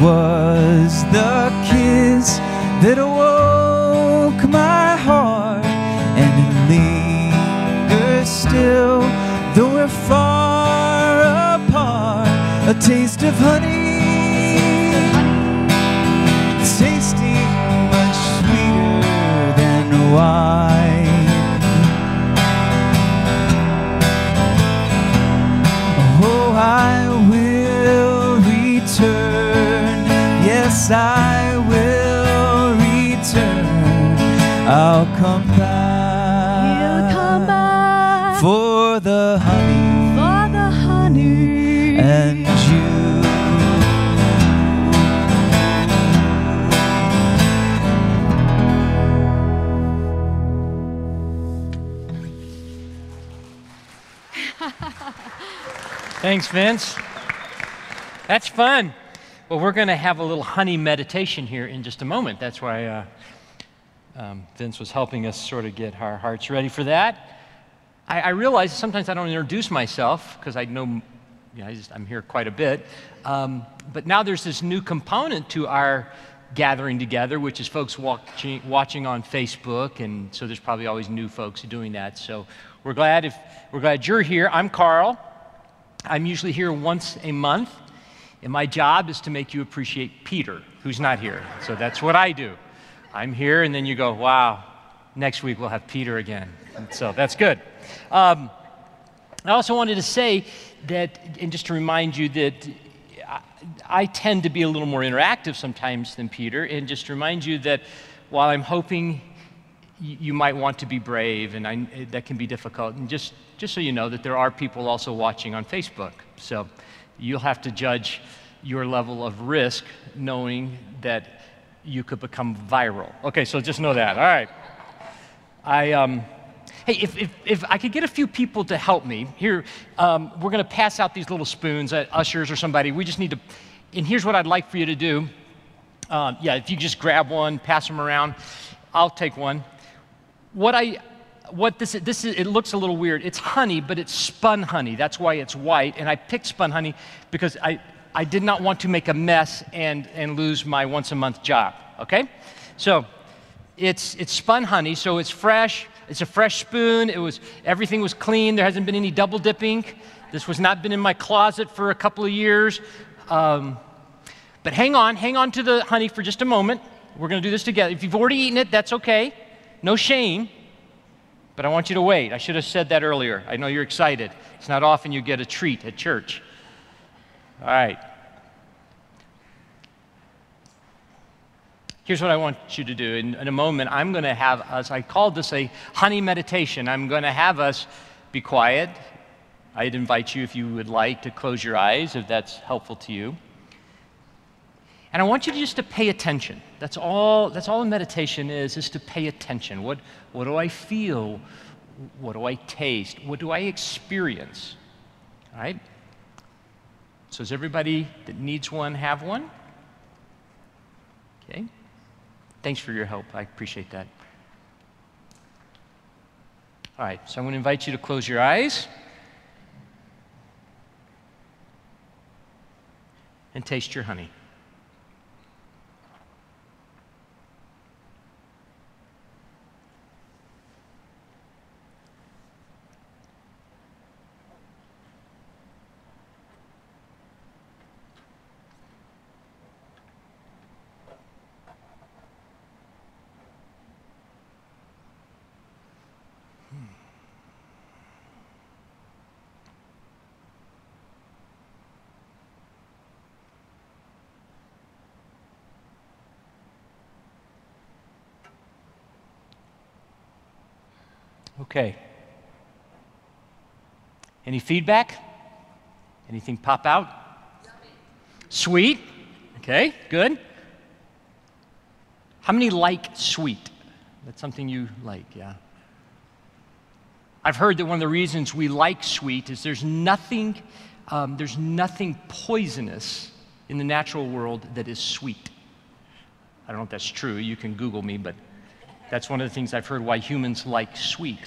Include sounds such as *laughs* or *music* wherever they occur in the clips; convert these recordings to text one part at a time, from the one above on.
was the kiss that awoke my heart and it lingers still though we're far apart. A taste of honey tasting much sweeter than wine Yes, I will return. I'll come back. He'll come back for the honey for the honey. and you. Thanks, Vince. That's fun. Well, we're going to have a little honey meditation here in just a moment. That's why uh, um, Vince was helping us sort of get our hearts ready for that. I, I realize sometimes I don't introduce myself because I know, you know I I'm here quite a bit. Um, but now there's this new component to our gathering together, which is folks watching, watching on Facebook, and so there's probably always new folks doing that. So we're glad if we're glad you're here. I'm Carl. I'm usually here once a month, and my job is to make you appreciate Peter, who's not here. So that's what I do. I'm here, and then you go, wow, next week we'll have Peter again. And so that's good. Um, I also wanted to say that, and just to remind you that I, I tend to be a little more interactive sometimes than Peter, and just to remind you that while I'm hoping you might want to be brave, and I, that can be difficult. And just, just so you know that there are people also watching on Facebook. So you'll have to judge your level of risk knowing that you could become viral. Okay, so just know that. All right. I, um, hey, if, if, if I could get a few people to help me, here, um, we're going to pass out these little spoons at ushers or somebody. We just need to, and here's what I'd like for you to do. Um, yeah, if you just grab one, pass them around, I'll take one what I what this is, this is it looks a little weird. It's honey, but it's spun honey. That's why it's white. And I picked spun honey because I I did not want to make a mess and and lose my once a month job. Okay, so it's it's spun honey, so it's fresh. It's a fresh spoon. It was everything was clean. There hasn't been any double dipping. This was not been in my closet for a couple of years. Um, but hang on, hang on to the honey for just a moment. We're going to do this together. If you've already eaten it, that's okay. No shame, but I want you to wait. I should have said that earlier. I know you're excited. It's not often you get a treat at church. All right. Here's what I want you to do. In, in a moment, I'm going to have us, I called this a honey meditation. I'm going to have us be quiet. I'd invite you, if you would like, to close your eyes if that's helpful to you. And I want you to just to pay attention. That's all, that's all meditation is, is to pay attention. What, what do I feel? What do I taste? What do I experience? All right? So does everybody that needs one have one? Okay. Thanks for your help. I appreciate that. All right, so I'm going to invite you to close your eyes and taste your honey. Okay. Any feedback? Anything pop out? Sweet. Okay, good. How many like sweet? That's something you like, yeah. I've heard that one of the reasons we like sweet is there's nothing, um, there's nothing poisonous in the natural world that is sweet. I don't know if that's true. You can Google me, but that's one of the things I've heard why humans like sweet.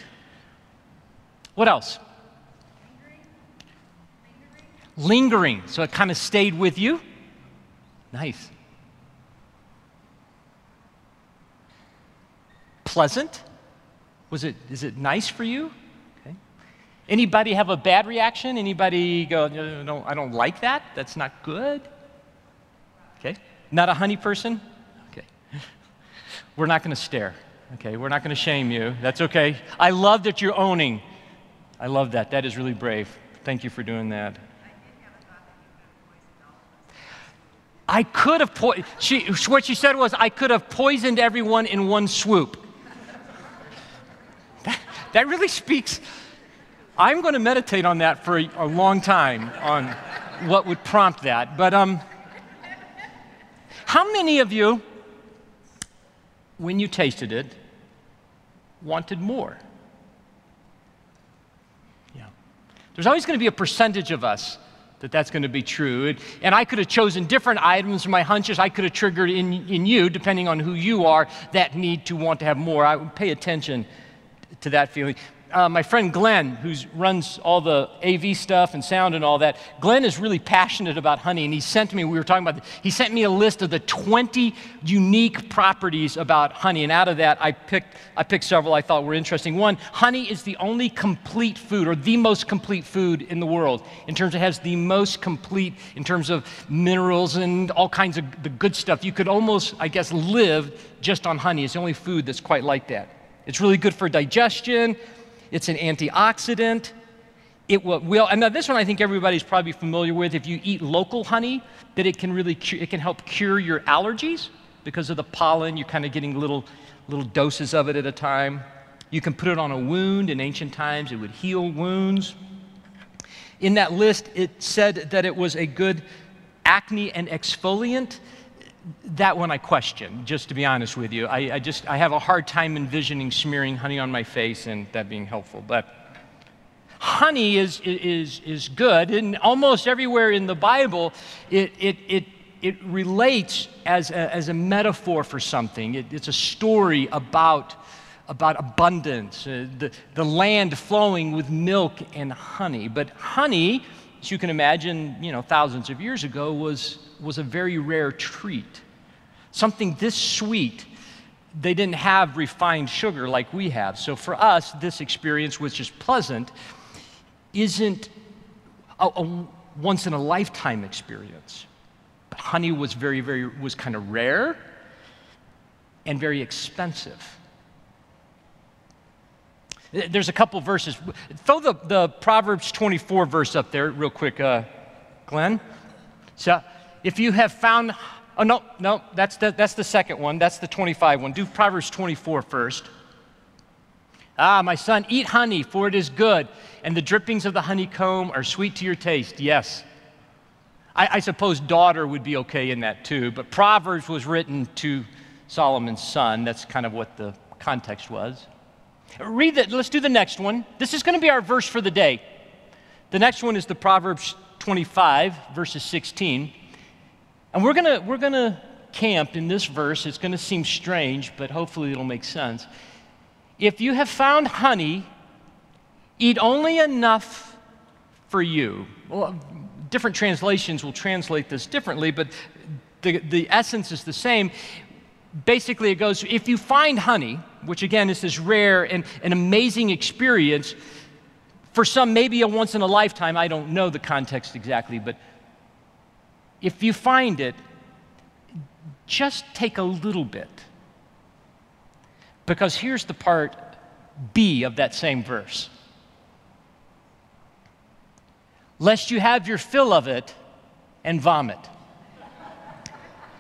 What else? Lingering. So it kind of stayed with you. Nice. Pleasant? Was it, is it nice for you? Okay. Anybody have a bad reaction? Anybody go, no, no, I don't like that? That's not good? Okay. Not a honey person? Okay. *laughs* We're not going to stare. Okay. We're not going to shame you. That's okay. I love that you're owning. I love that. That is really brave. Thank you for doing that. I could have po- she, what she said was, I could have poisoned everyone in one swoop. that, that really speaks. I'm going to meditate on that for a, a long time on what would prompt that. But um, how many of you, when you tasted it, wanted more? Yeah. There's always going to be a percentage of us that that's going to be true. And I could have chosen different items, my hunches, I could have triggered in, in you, depending on who you are, that need to want to have more. I would pay attention to that feeling uh, my friend Glenn, who runs all the AV stuff and sound and all that, Glenn is really passionate about honey, and he sent me, we were talking about, this, he sent me a list of the 20 unique properties about honey, and out of that, I picked, I picked several I thought were interesting. One, honey is the only complete food, or the most complete food in the world, in terms of it has the most complete, in terms of minerals and all kinds of the good stuff. You could almost, I guess, live just on honey. It's the only food that's quite like that. It's really good for digestion. It's an antioxidant. It will, will, and now this one I think everybody's probably familiar with. If you eat local honey, that it can really it can help cure your allergies because of the pollen. You're kind of getting little little doses of it at a time. You can put it on a wound. In ancient times, it would heal wounds. In that list, it said that it was a good acne and exfoliant that one I question, just to be honest with you. I, I, just I have a hard time envisioning smearing honey on my face and that being helpful. But honey is, is, is good. And almost everywhere in the Bible, it, it, it, it relates as a, as a metaphor for something. It, it's a story about, about abundance, uh, the, the land flowing with milk and honey. But honey, as you can imagine, you know, thousands of years ago, was was a very rare treat. Something this sweet, they didn't have refined sugar like we have. So for us, this experience, which is pleasant, isn't a, a once in a lifetime experience. But honey was very, very, was kind of rare and very expensive. There's a couple verses. Throw the, the Proverbs 24 verse up there, real quick, uh, Glenn. So, if you have found, oh, no, no, that's the, that's the second one. That's the 25 one. Do Proverbs 24 first. Ah, my son, eat honey, for it is good, and the drippings of the honeycomb are sweet to your taste. Yes. I, I suppose daughter would be okay in that too, but Proverbs was written to Solomon's son. That's kind of what the context was. Read that. Let's do the next one. This is going to be our verse for the day. The next one is the Proverbs 25, verses 16. And we're going to we're going to camp in this verse. It's going to seem strange, but hopefully it'll make sense. If you have found honey, eat only enough for you. Well, different translations will translate this differently, but the, the essence is the same. Basically, it goes if you find honey, which again is this rare and an amazing experience, for some, maybe a once in a lifetime, I don't know the context exactly, but if you find it, just take a little bit. Because here's the part B of that same verse. Lest you have your fill of it and vomit.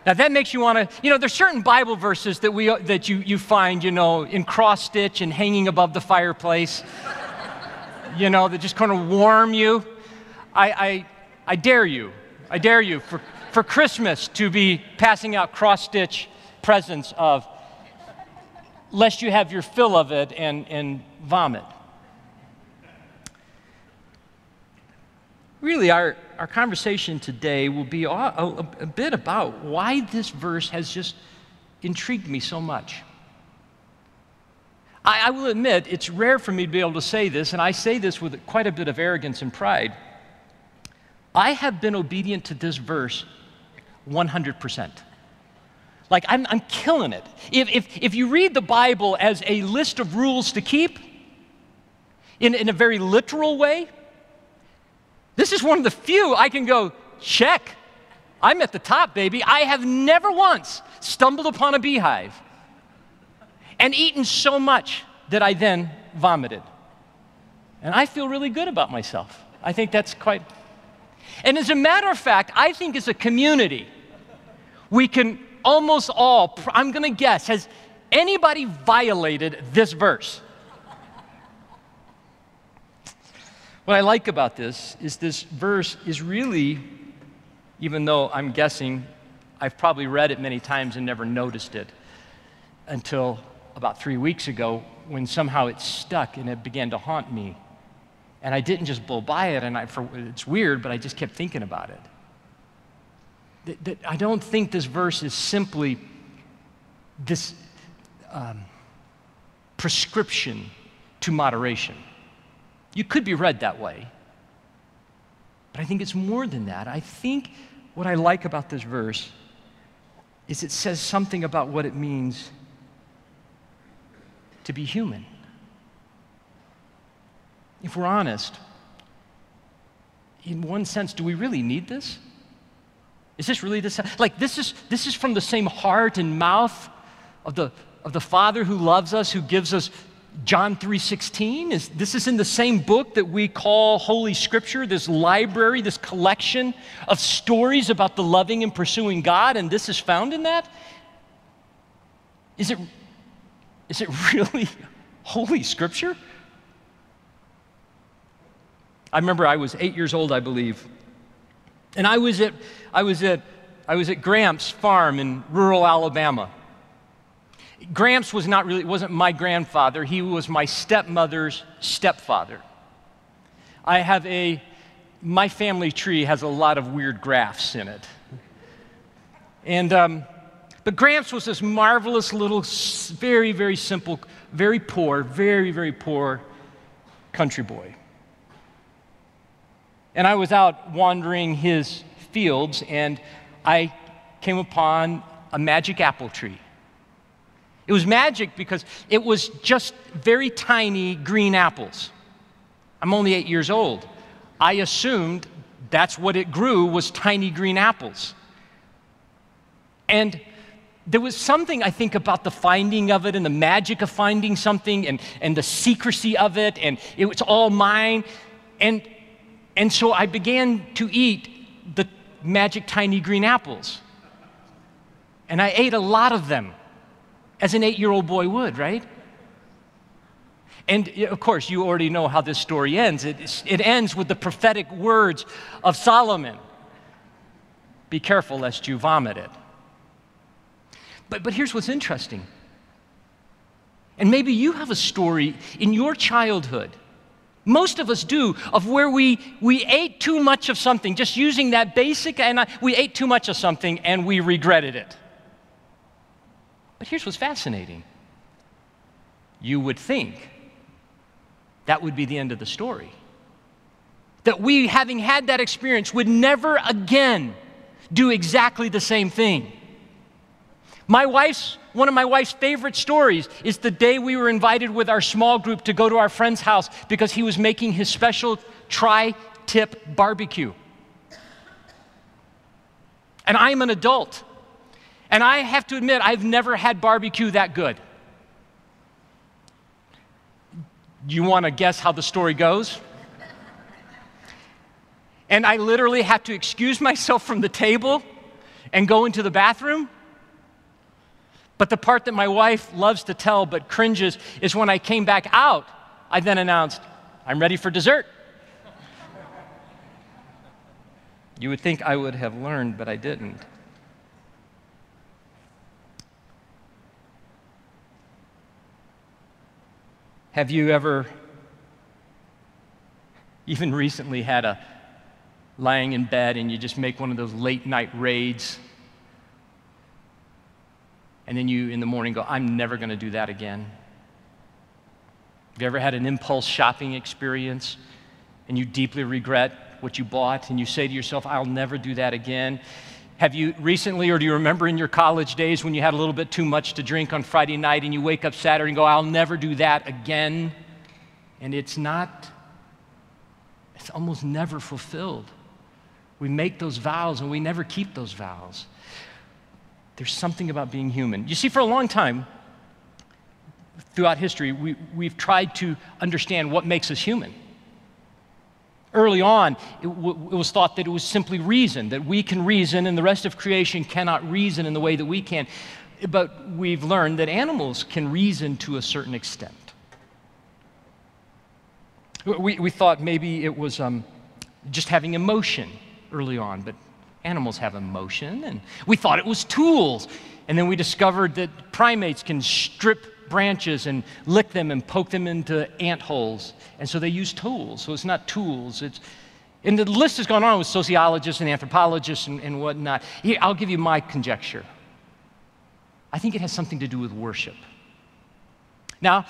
Now that makes you want to, you know, there's certain Bible verses that we that you you find, you know, in cross stitch and hanging above the fireplace, *laughs* you know, that just kind of warm you. I I I dare you I dare you for, for Christmas to be passing out cross stitch presents of, lest you have your fill of it and, and vomit. Really, our, our conversation today will be a, a, a bit about why this verse has just intrigued me so much. I, I will admit, it's rare for me to be able to say this, and I say this with quite a bit of arrogance and pride. I have been obedient to this verse 100%. Like, I'm, I'm killing it. If, if, if you read the Bible as a list of rules to keep, in, in a very literal way, this is one of the few I can go, check. I'm at the top, baby. I have never once stumbled upon a beehive and eaten so much that I then vomited. And I feel really good about myself. I think that's quite. And as a matter of fact, I think as a community, we can almost all, I'm going to guess, has anybody violated this verse? What I like about this is this verse is really, even though I'm guessing I've probably read it many times and never noticed it until about three weeks ago when somehow it stuck and it began to haunt me. And I didn't just blow by it, and I, for, it's weird, but I just kept thinking about it. That, that I don't think this verse is simply this um, prescription to moderation. You could be read that way. But I think it's more than that. I think what I like about this verse is it says something about what it means to be human. If we're honest, in one sense, do we really need this? Is this really this? Like, this is, this is from the same heart and mouth of the, of the Father who loves us, who gives us John 3:16 is this is in the same book that we call Holy Scripture, this library, this collection of stories about the loving and pursuing God and this is found in that? Is it is it *laughs* really Holy Scripture? I remember I was 8 years old, I believe. And I was at I was at I was at Gramps farm in rural Alabama. Gramps was not really, wasn't my grandfather. He was my stepmother's stepfather. I have a, my family tree has a lot of weird graphs in it. And, um, but Gramps was this marvelous little, very, very simple, very poor, very, very poor country boy. And I was out wandering his fields and I came upon a magic apple tree. It was magic because it was just very tiny green apples. I'm only eight years old. I assumed that's what it grew was tiny green apples. And there was something I think about the finding of it and the magic of finding something and, and the secrecy of it, and it was all mine. And, and so I began to eat the magic tiny green apples. And I ate a lot of them as an eight year old boy would, right? And of course, you already know how this story ends. It, it ends with the prophetic words of Solomon Be careful lest you vomit it. But, but here's what's interesting. And maybe you have a story in your childhood. Most of us do, of where we, we ate too much of something, just using that basic, and we ate too much of something and we regretted it. But here's what's fascinating you would think that would be the end of the story. That we, having had that experience, would never again do exactly the same thing. My wife's, one of my wife's favorite stories is the day we were invited with our small group to go to our friend's house because he was making his special tri tip barbecue. And I'm an adult. And I have to admit, I've never had barbecue that good. You want to guess how the story goes? And I literally had to excuse myself from the table and go into the bathroom. But the part that my wife loves to tell but cringes is when I came back out, I then announced, I'm ready for dessert. You would think I would have learned, but I didn't. Have you ever, even recently, had a lying in bed and you just make one of those late night raids? And then you in the morning go, I'm never going to do that again. Have you ever had an impulse shopping experience and you deeply regret what you bought and you say to yourself, I'll never do that again? Have you recently, or do you remember in your college days when you had a little bit too much to drink on Friday night and you wake up Saturday and go, I'll never do that again? And it's not, it's almost never fulfilled. We make those vows and we never keep those vows. There's something about being human. You see, for a long time, throughout history, we, we've tried to understand what makes us human. Early on, it, w- it was thought that it was simply reason, that we can reason and the rest of creation cannot reason in the way that we can. But we've learned that animals can reason to a certain extent. We, we thought maybe it was um, just having emotion early on, but animals have emotion, and we thought it was tools. And then we discovered that primates can strip branches and lick them and poke them into ant holes. And so they use tools. So it's not tools. It's, and the list has gone on with sociologists and anthropologists and, and whatnot. Here, I'll give you my conjecture. I think it has something to do with worship. Now,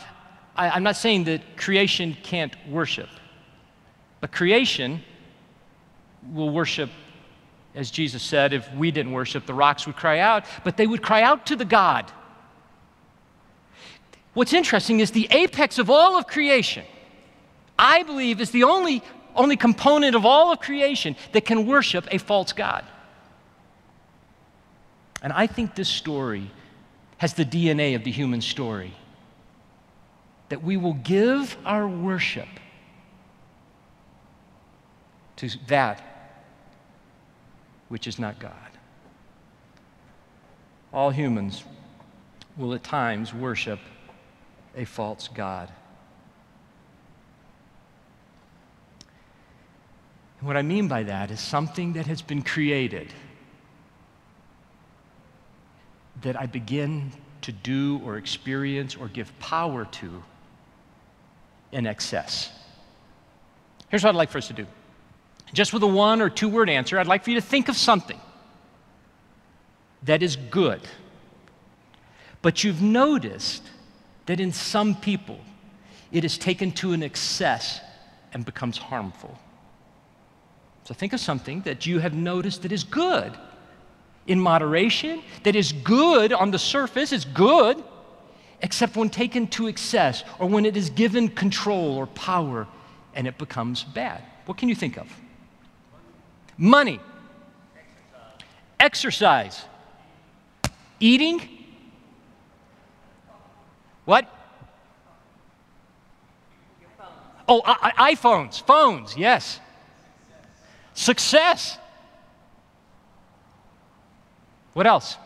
I, I'm not saying that creation can't worship, but creation will worship as Jesus said, if we didn't worship, the rocks would cry out, but they would cry out to the God What's interesting is the apex of all of creation, I believe, is the only, only component of all of creation that can worship a false God. And I think this story has the DNA of the human story that we will give our worship to that which is not God. All humans will at times worship a false God. And what I mean by that is something that has been created that I begin to do or experience or give power to in excess. Here's what I'd like for us to do. Just with a one or two word answer, I'd like for you to think of something that is good, but you've noticed that in some people it is taken to an excess and becomes harmful. So think of something that you have noticed that is good in moderation, that is good on the surface, is good, except when taken to excess or when it is given control or power and it becomes bad. What can you think of? Money, exercise, eating, what? Oh, I- iPhones, phones, yes. Success. What else?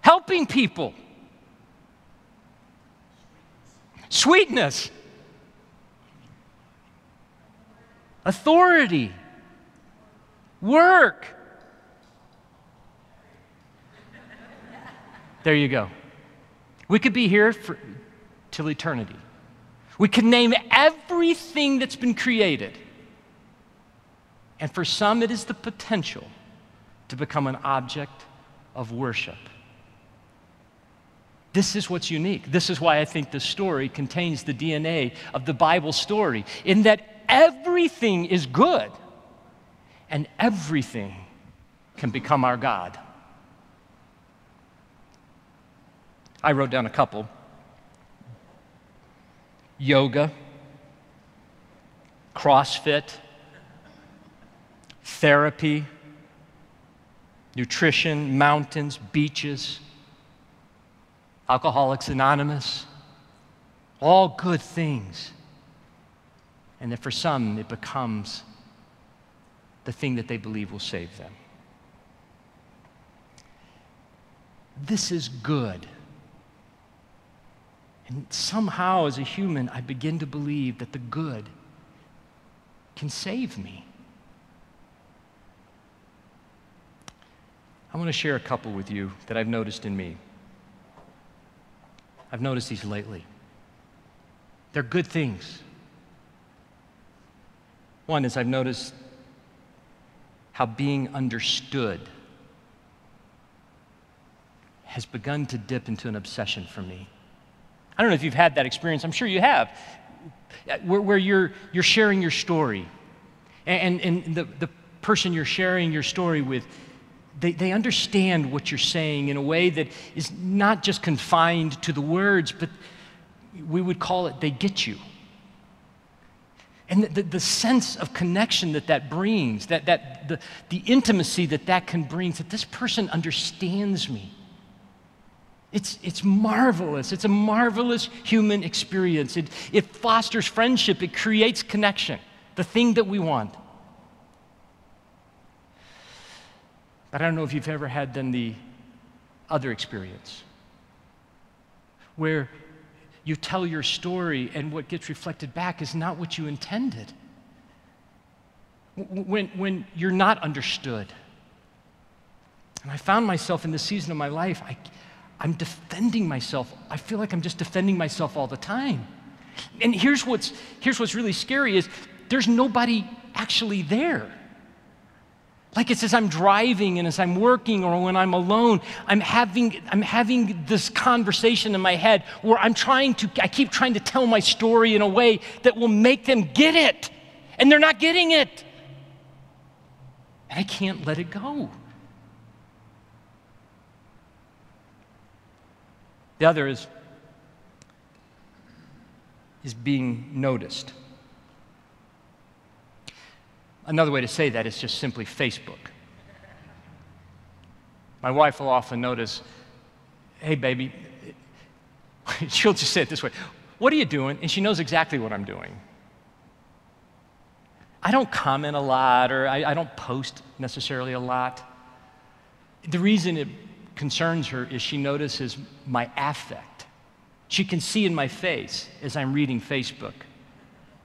Helping people. Sweetness. Authority. Work. There you go. We could be here for, till eternity. We could name everything that's been created. And for some, it is the potential to become an object of worship. This is what's unique. This is why I think the story contains the DNA of the Bible story, in that everything is good and everything can become our God. I wrote down a couple. Yoga, CrossFit, therapy, nutrition, mountains, beaches, Alcoholics Anonymous, all good things. And that for some, it becomes the thing that they believe will save them. This is good. And somehow, as a human, I begin to believe that the good can save me. I want to share a couple with you that I've noticed in me. I've noticed these lately. They're good things. One is I've noticed how being understood has begun to dip into an obsession for me. I don't know if you've had that experience. I'm sure you have, uh, where, where you're, you're sharing your story. And, and the, the person you're sharing your story with they, they understand what you're saying in a way that is not just confined to the words, but we would call it they get you. And the, the, the, sense of connection that that brings, that, that the, the intimacy that that can bring, that this person understands me. It's, it's marvelous. It's a marvelous human experience. It, it fosters friendship, it creates connection, the thing that we want. But I don't know if you've ever had then the other experience where you tell your story and what gets reflected back is not what you intended. When, when you're not understood. And I found myself in this season of my life, I, I'm defending myself. I feel like I'm just defending myself all the time. And here's what's, here's what's really scary is there's nobody actually there. Like it's as I'm driving and as I'm working or when I'm alone, I'm having, I'm having this conversation in my head where I'm trying to, I keep trying to tell my story in a way that will make them get it. And they're not getting it. And I can't let it go. The other is, is being noticed. Another way to say that is just simply Facebook. My wife will often notice, hey, baby, *laughs* she'll just say it this way What are you doing? And she knows exactly what I'm doing. I don't comment a lot or I, I don't post necessarily a lot. The reason it concerns her is she notices my affect. She can see in my face as I'm reading Facebook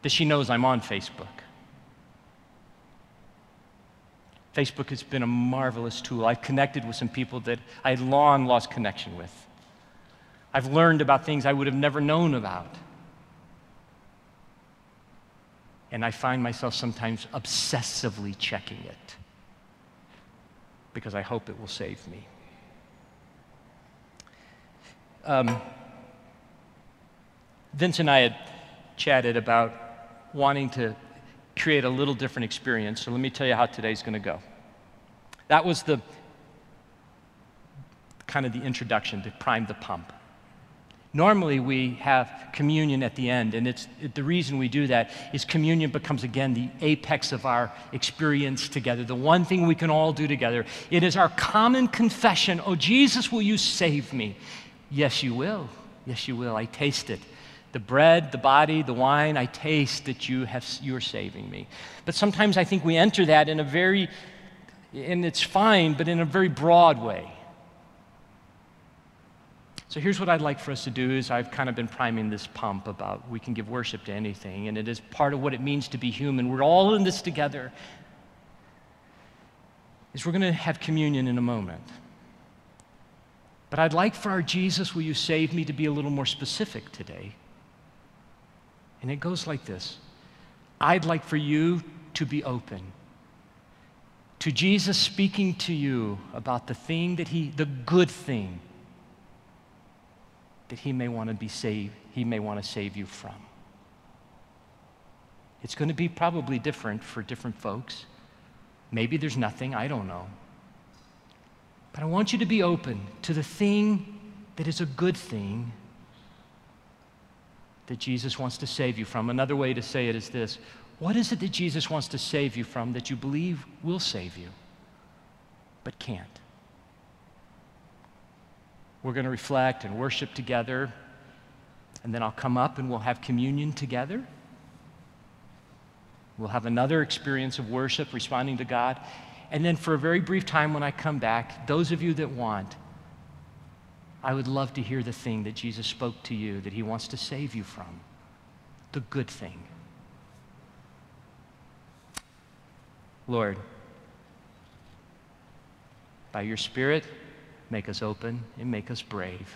that she knows I'm on Facebook. Facebook has been a marvelous tool. I've connected with some people that I had long lost connection with. I've learned about things I would have never known about. And I find myself sometimes obsessively checking it because I hope it will save me. Um, Vince and I had chatted about wanting to create a little different experience. So let me tell you how today's going to go. That was the kind of the introduction to prime the pump. Normally, we have communion at the end, and it's, it, the reason we do that is communion becomes again the apex of our experience together, the one thing we can all do together. It is our common confession Oh, Jesus, will you save me? Yes, you will. Yes, you will. I taste it the bread, the body, the wine, I taste that you have, you're saving me. But sometimes I think we enter that in a very, and it's fine, but in a very broad way. So here's what I'd like for us to do is I've kind of been priming this pump about we can give worship to anything, and it is part of what it means to be human. We're all in this together. Is we're going to have communion in a moment. But I'd like for our Jesus, will you save me, to be a little more specific today. And it goes like this I'd like for you to be open to Jesus speaking to you about the thing that he, the good thing that he may want to be saved, he may want to save you from. It's going to be probably different for different folks. Maybe there's nothing, I don't know. But I want you to be open to the thing that is a good thing that Jesus wants to save you from. Another way to say it is this What is it that Jesus wants to save you from that you believe will save you, but can't? We're going to reflect and worship together, and then I'll come up and we'll have communion together. We'll have another experience of worship, responding to God. And then, for a very brief time, when I come back, those of you that want, I would love to hear the thing that Jesus spoke to you that he wants to save you from, the good thing. Lord, by your Spirit, make us open and make us brave.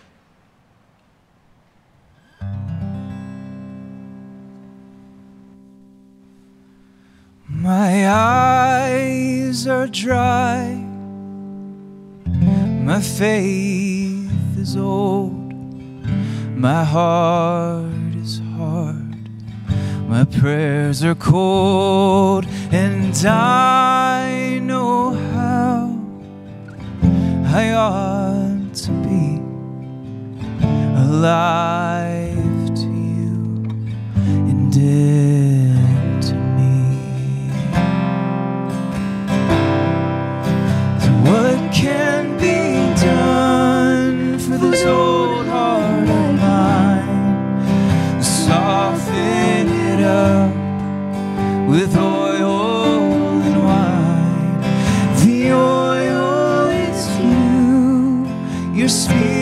My eyes are dry, my faith is old, my heart is hard, my prayers are cold, and I know how I ought to be. Alive to you and dead what can be done for this old heart of mine? Soften it up with oil and wine. The oil is you, your spirit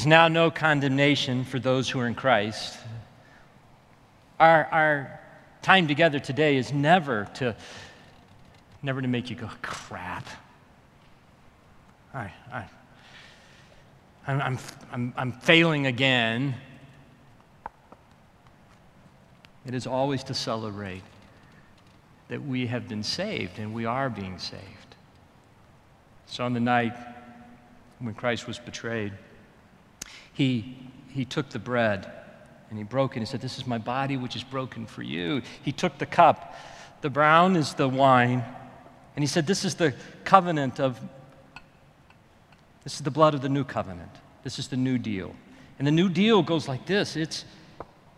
There is now no condemnation for those who are in Christ. Our, our time together today is never to, never to make you go, crap. I'm, I'm, I'm, I'm failing again. It is always to celebrate that we have been saved and we are being saved. So on the night when Christ was betrayed, he, he took the bread and he broke it and he said, This is my body which is broken for you. He took the cup. The brown is the wine. And he said, This is the covenant of, this is the blood of the new covenant. This is the new deal. And the new deal goes like this it's,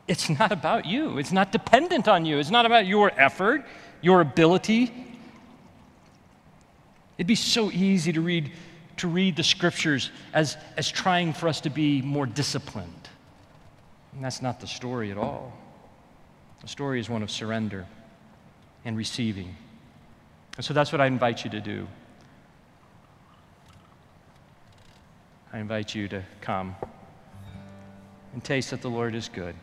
it's not about you, it's not dependent on you, it's not about your effort, your ability. It'd be so easy to read, to read the scriptures as, as trying for us to be more disciplined. And that's not the story at all. The story is one of surrender and receiving. And so that's what I invite you to do. I invite you to come and taste that the Lord is good.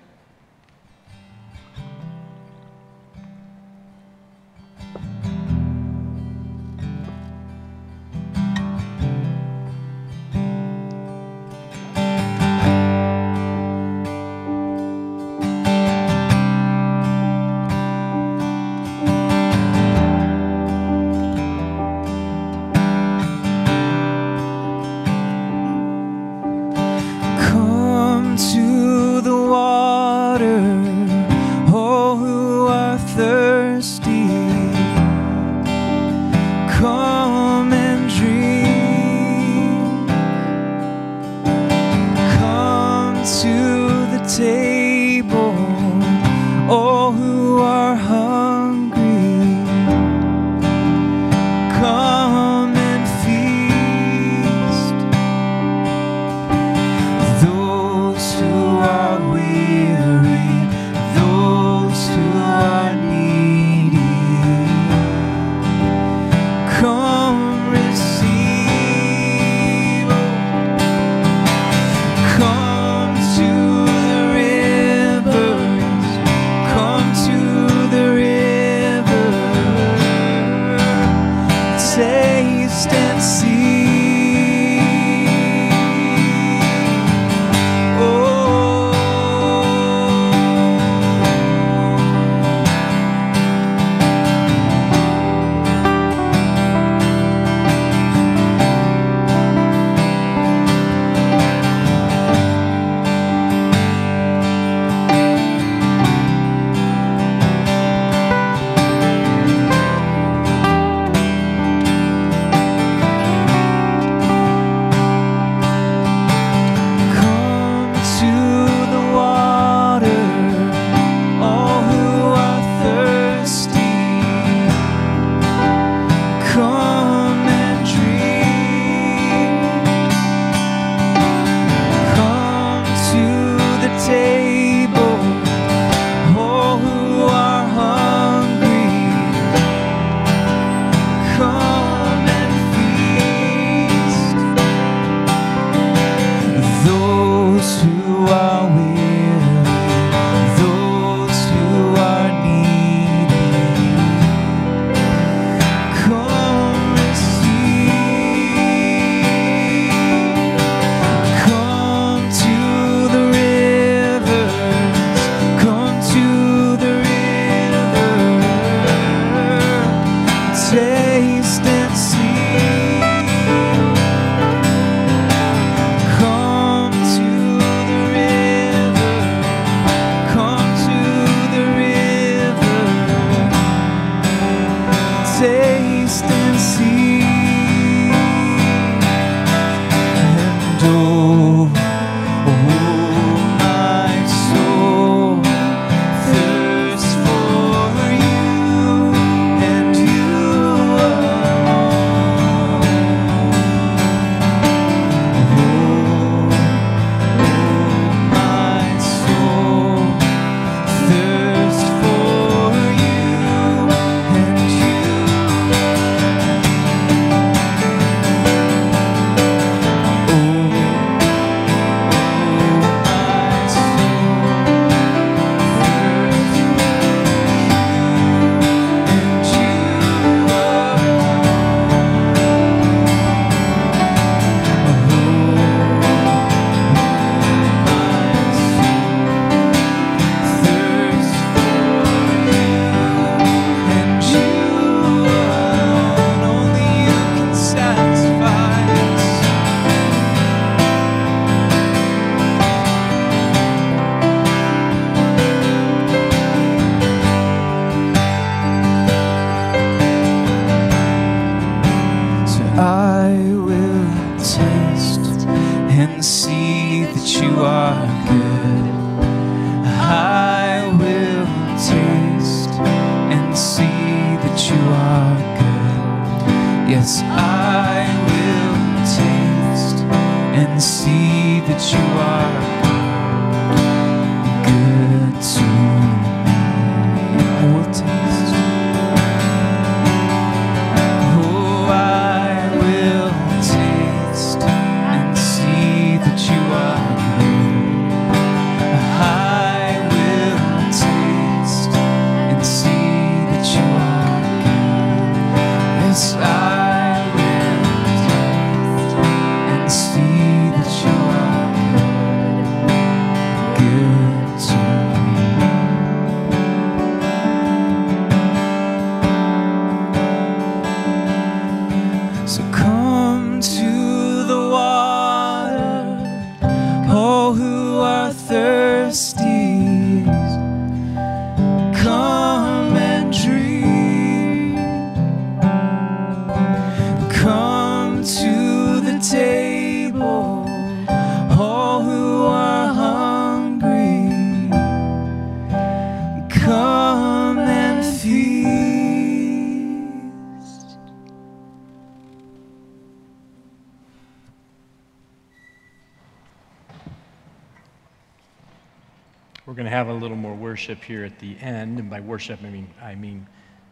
Going to have a little more worship here at the end, and by worship I mean I mean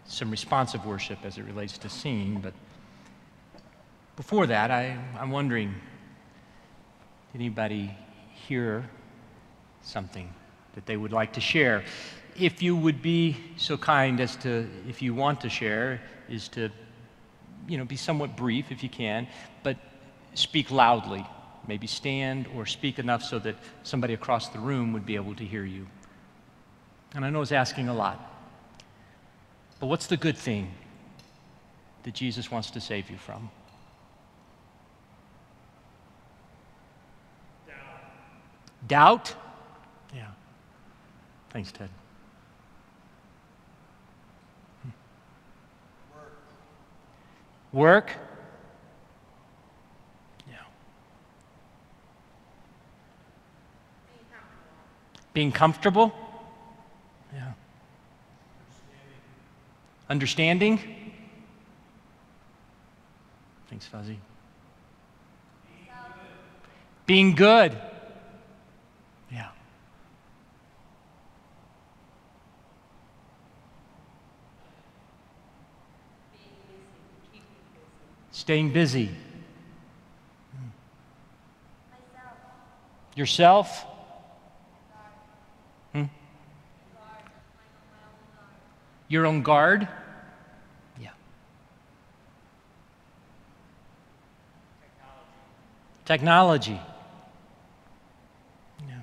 some responsive worship as it relates to singing. But before that, I, I'm wondering, did anybody hear something that they would like to share? If you would be so kind as to, if you want to share, is to, you know, be somewhat brief if you can, but speak loudly. Maybe stand or speak enough so that somebody across the room would be able to hear you. And I know it's asking a lot. But what's the good thing that Jesus wants to save you from? Doubt? Doubt? Yeah. Thanks, Ted. Work? Yeah. Being comfortable? Yeah. Understanding? Thanks, Fuzzy. Being good? Yeah. Staying busy. Hmm. Yourself? Your own guard? Yeah. Technology. Yeah.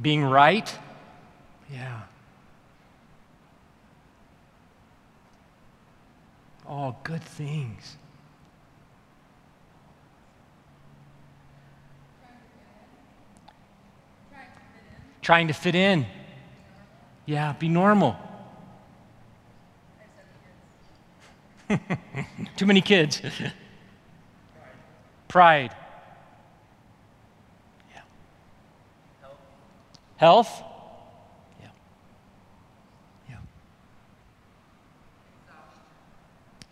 Being right? Yeah. All good things. Trying to fit in. Yeah, be normal. *laughs* Too many kids. *laughs* Pride. Yeah. Health? Yeah. Yeah.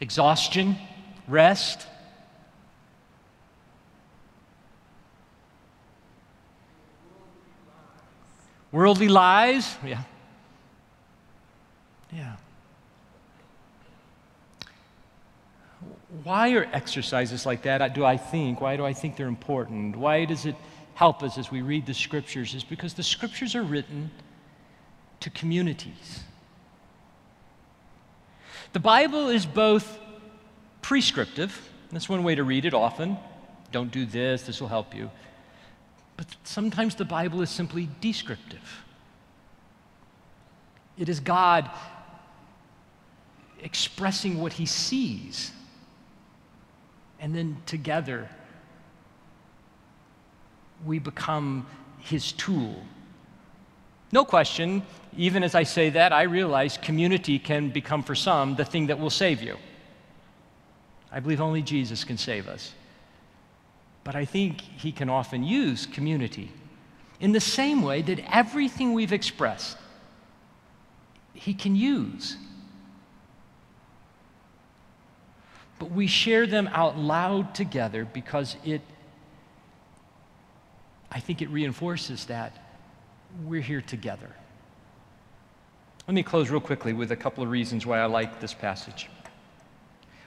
Exhaustion? Rest? Worldly lies? Yeah. Yeah. Why are exercises like that, uh, do I think? Why do I think they're important? Why does it help us as we read the scriptures? Is because the scriptures are written to communities. The Bible is both prescriptive, that's one way to read it often. Don't do this, this will help you. But sometimes the Bible is simply descriptive. It is God expressing what he sees and then together, we become his tool. No question, even as I say that, I realize community can become for some the thing that will save you. I believe only Jesus can save us. But I think he can often use community in the same way that everything we've expressed, he can use. but we share them out loud together because it, I think it reinforces that we're here together. Let me close real quickly with a couple of reasons why I like this passage.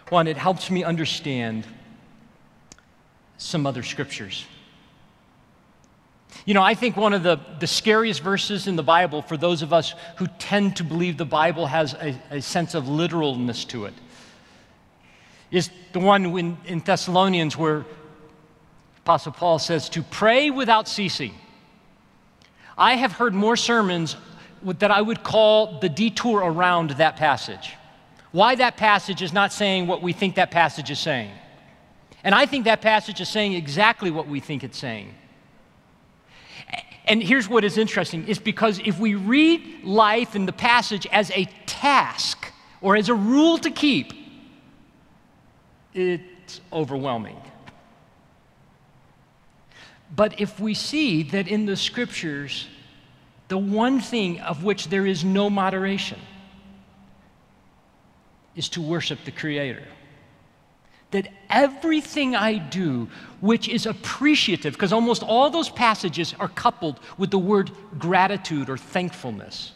One, it helps me understand some other scriptures. You know, I think one of the, the scariest verses in the Bible for those of us who tend to believe the Bible has a, a sense of literalness to it is the one in, in Thessalonians where Apostle Paul says to pray without ceasing. I have heard more sermons that I would call the detour around that passage. Why that passage is not saying what we think that passage is saying. And I think that passage is saying exactly what we think it's saying. And here's what is interesting is because if we read life in the passage as a task or as a rule to keep, it's overwhelming. But if we see that in the scriptures, the one thing of which there is no moderation is to worship the Creator. Everything I do, which is appreciative, because almost all those passages are coupled with the word gratitude or thankfulness.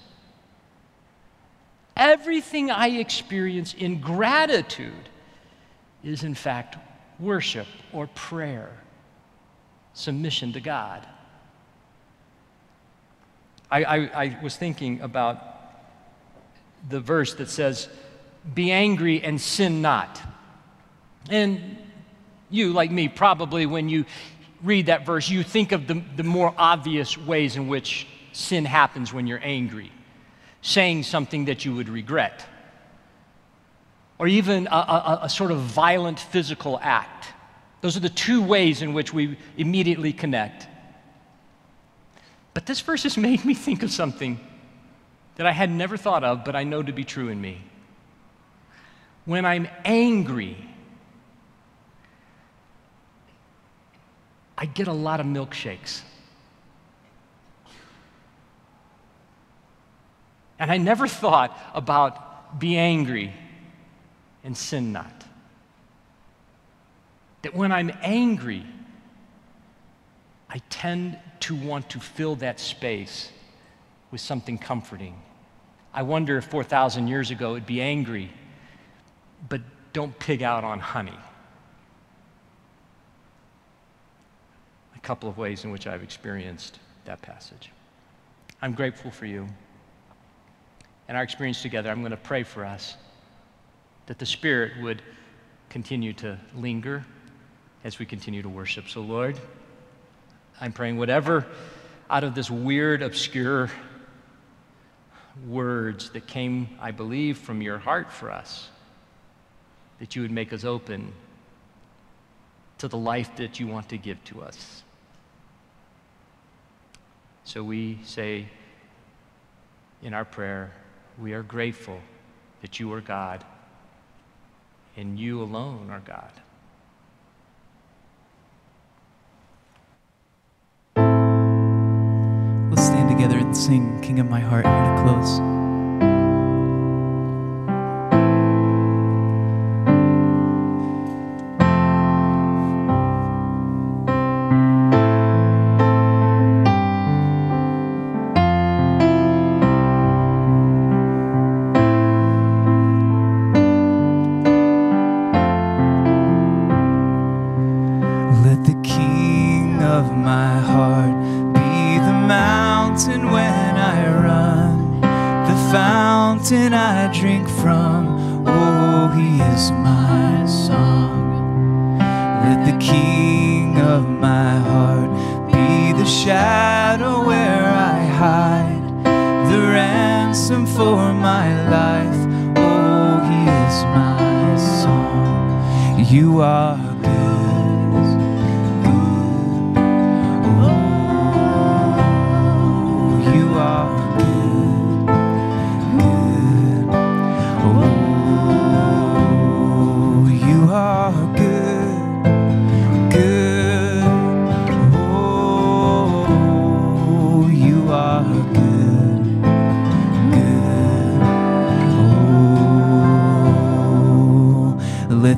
Everything I experience in gratitude is, in fact, worship or prayer, submission to God. I, I, I, was thinking about the verse that says, Be angry and sin not. And you, like me, probably when you read that verse, you think of the, the more obvious ways in which sin happens when you're angry, saying something that you would regret or even a, a, a, sort of violent physical act. Those are the two ways in which we immediately connect. But this verse has made me think of something that I had never thought of, but I know to be true in me. When I'm angry, I get a lot of milkshakes. And I never thought about be angry and sin not. That when I'm angry, I tend to want to fill that space with something comforting. I wonder if 4,000 years ago it'd be angry, but don't pig out on honey. a couple of ways in which I've experienced that passage. I'm grateful for you and our experience together. I'm going to pray for us that the Spirit would continue to linger as we continue to worship. So, Lord, I'm praying whatever out of this weird, obscure words that came, I believe, from your heart for us, that you would make us open to the life that you want to give to us. So we say in our prayer, we are grateful that you are God and you alone are God. Let's stand together and sing King of My Heart here to close.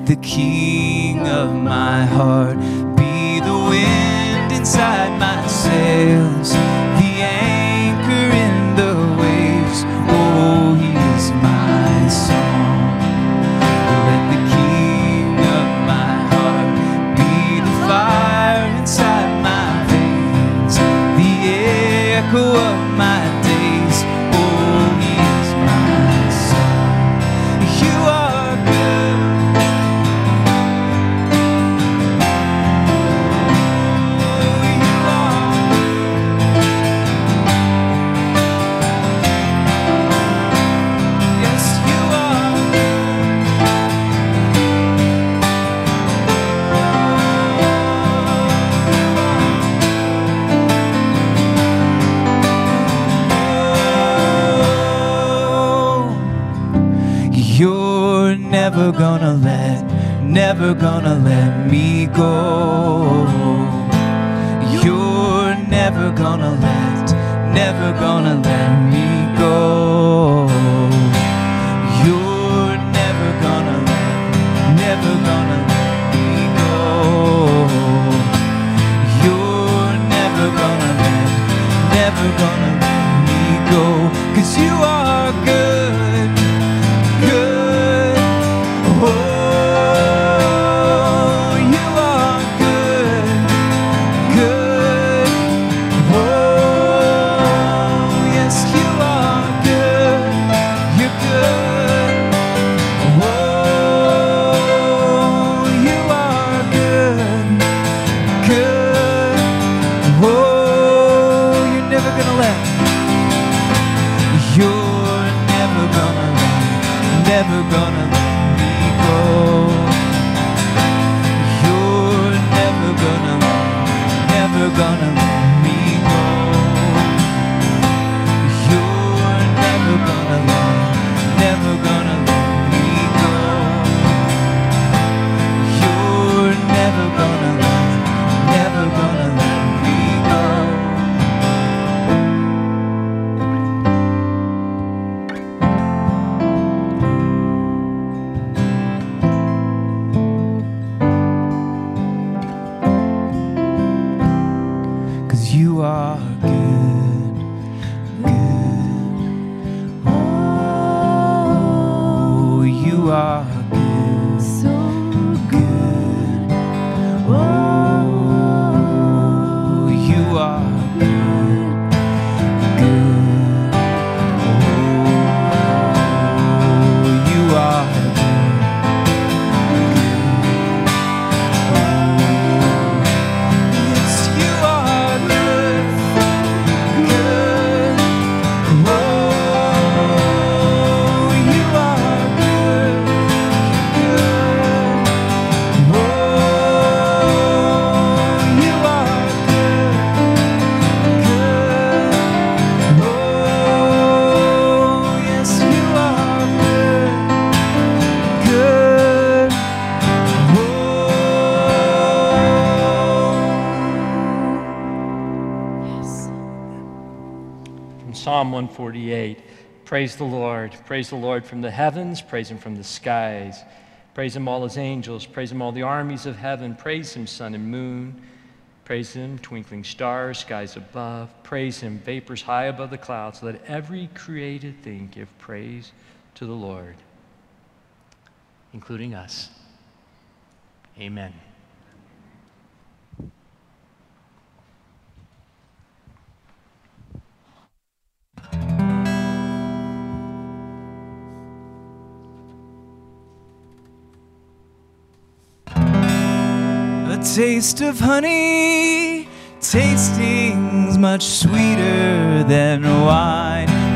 the king of my heart, be the wind inside my sails. gonna let me go. You're never gonna let, never gonna let me 148. Praise the Lord. Praise the Lord from the heavens. Praise him from the skies. Praise him, all his angels. Praise him, all the armies of heaven. Praise him, sun and moon. Praise him, twinkling stars, skies above. Praise him, vapors high above the clouds. Let every created thing give praise to the Lord, including us. Amen. Taste of honey, tasting's much sweeter than wine.